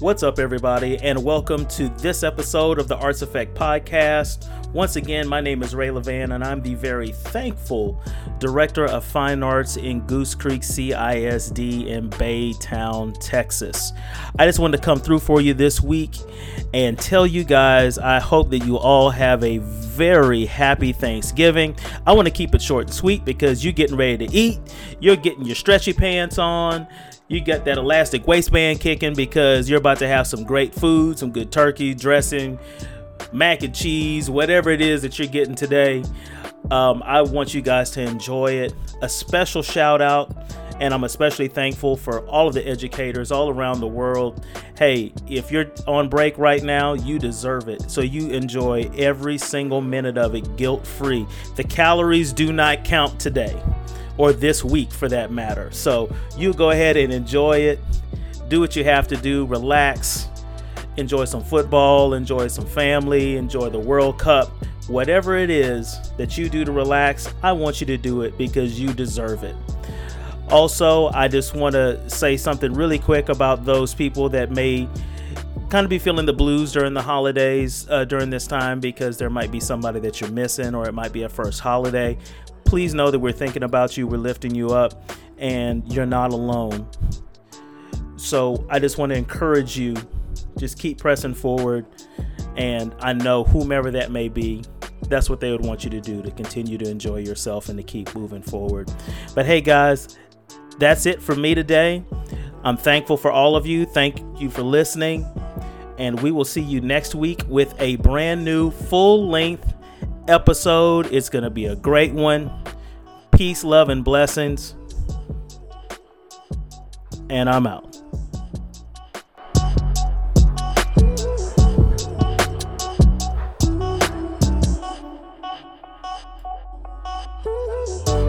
What's up, everybody, and welcome to this episode of the Arts Effect Podcast. Once again, my name is Ray Levan, and I'm the very thankful Director of Fine Arts in Goose Creek CISD in Baytown, Texas. I just wanted to come through for you this week and tell you guys I hope that you all have a very happy Thanksgiving. I want to keep it short and sweet because you're getting ready to eat, you're getting your stretchy pants on you got that elastic waistband kicking because you're about to have some great food, some good turkey dressing, mac and cheese, whatever it is that you're getting today. Um, I want you guys to enjoy it. A special shout out, and I'm especially thankful for all of the educators all around the world. Hey, if you're on break right now, you deserve it. So you enjoy every single minute of it guilt free. The calories do not count today or this week for that matter. So you go ahead and enjoy it. Do what you have to do, relax, enjoy some football, enjoy some family, enjoy the World Cup. Whatever it is that you do to relax, I want you to do it because you deserve it. Also, I just want to say something really quick about those people that may kind of be feeling the blues during the holidays uh, during this time because there might be somebody that you're missing or it might be a first holiday please know that we're thinking about you, we're lifting you up, and you're not alone. So I just want to encourage you, just keep pressing forward. And I know whomever that may be, that's what they would want you to do to continue to enjoy yourself and to keep moving forward. But hey, guys, that's it for me today. I'm thankful for all of you. Thank you for listening. And we will see you next week with a brand new full length episode. It's going to be a great one. Peace, love, and blessings. And I'm out. Bye.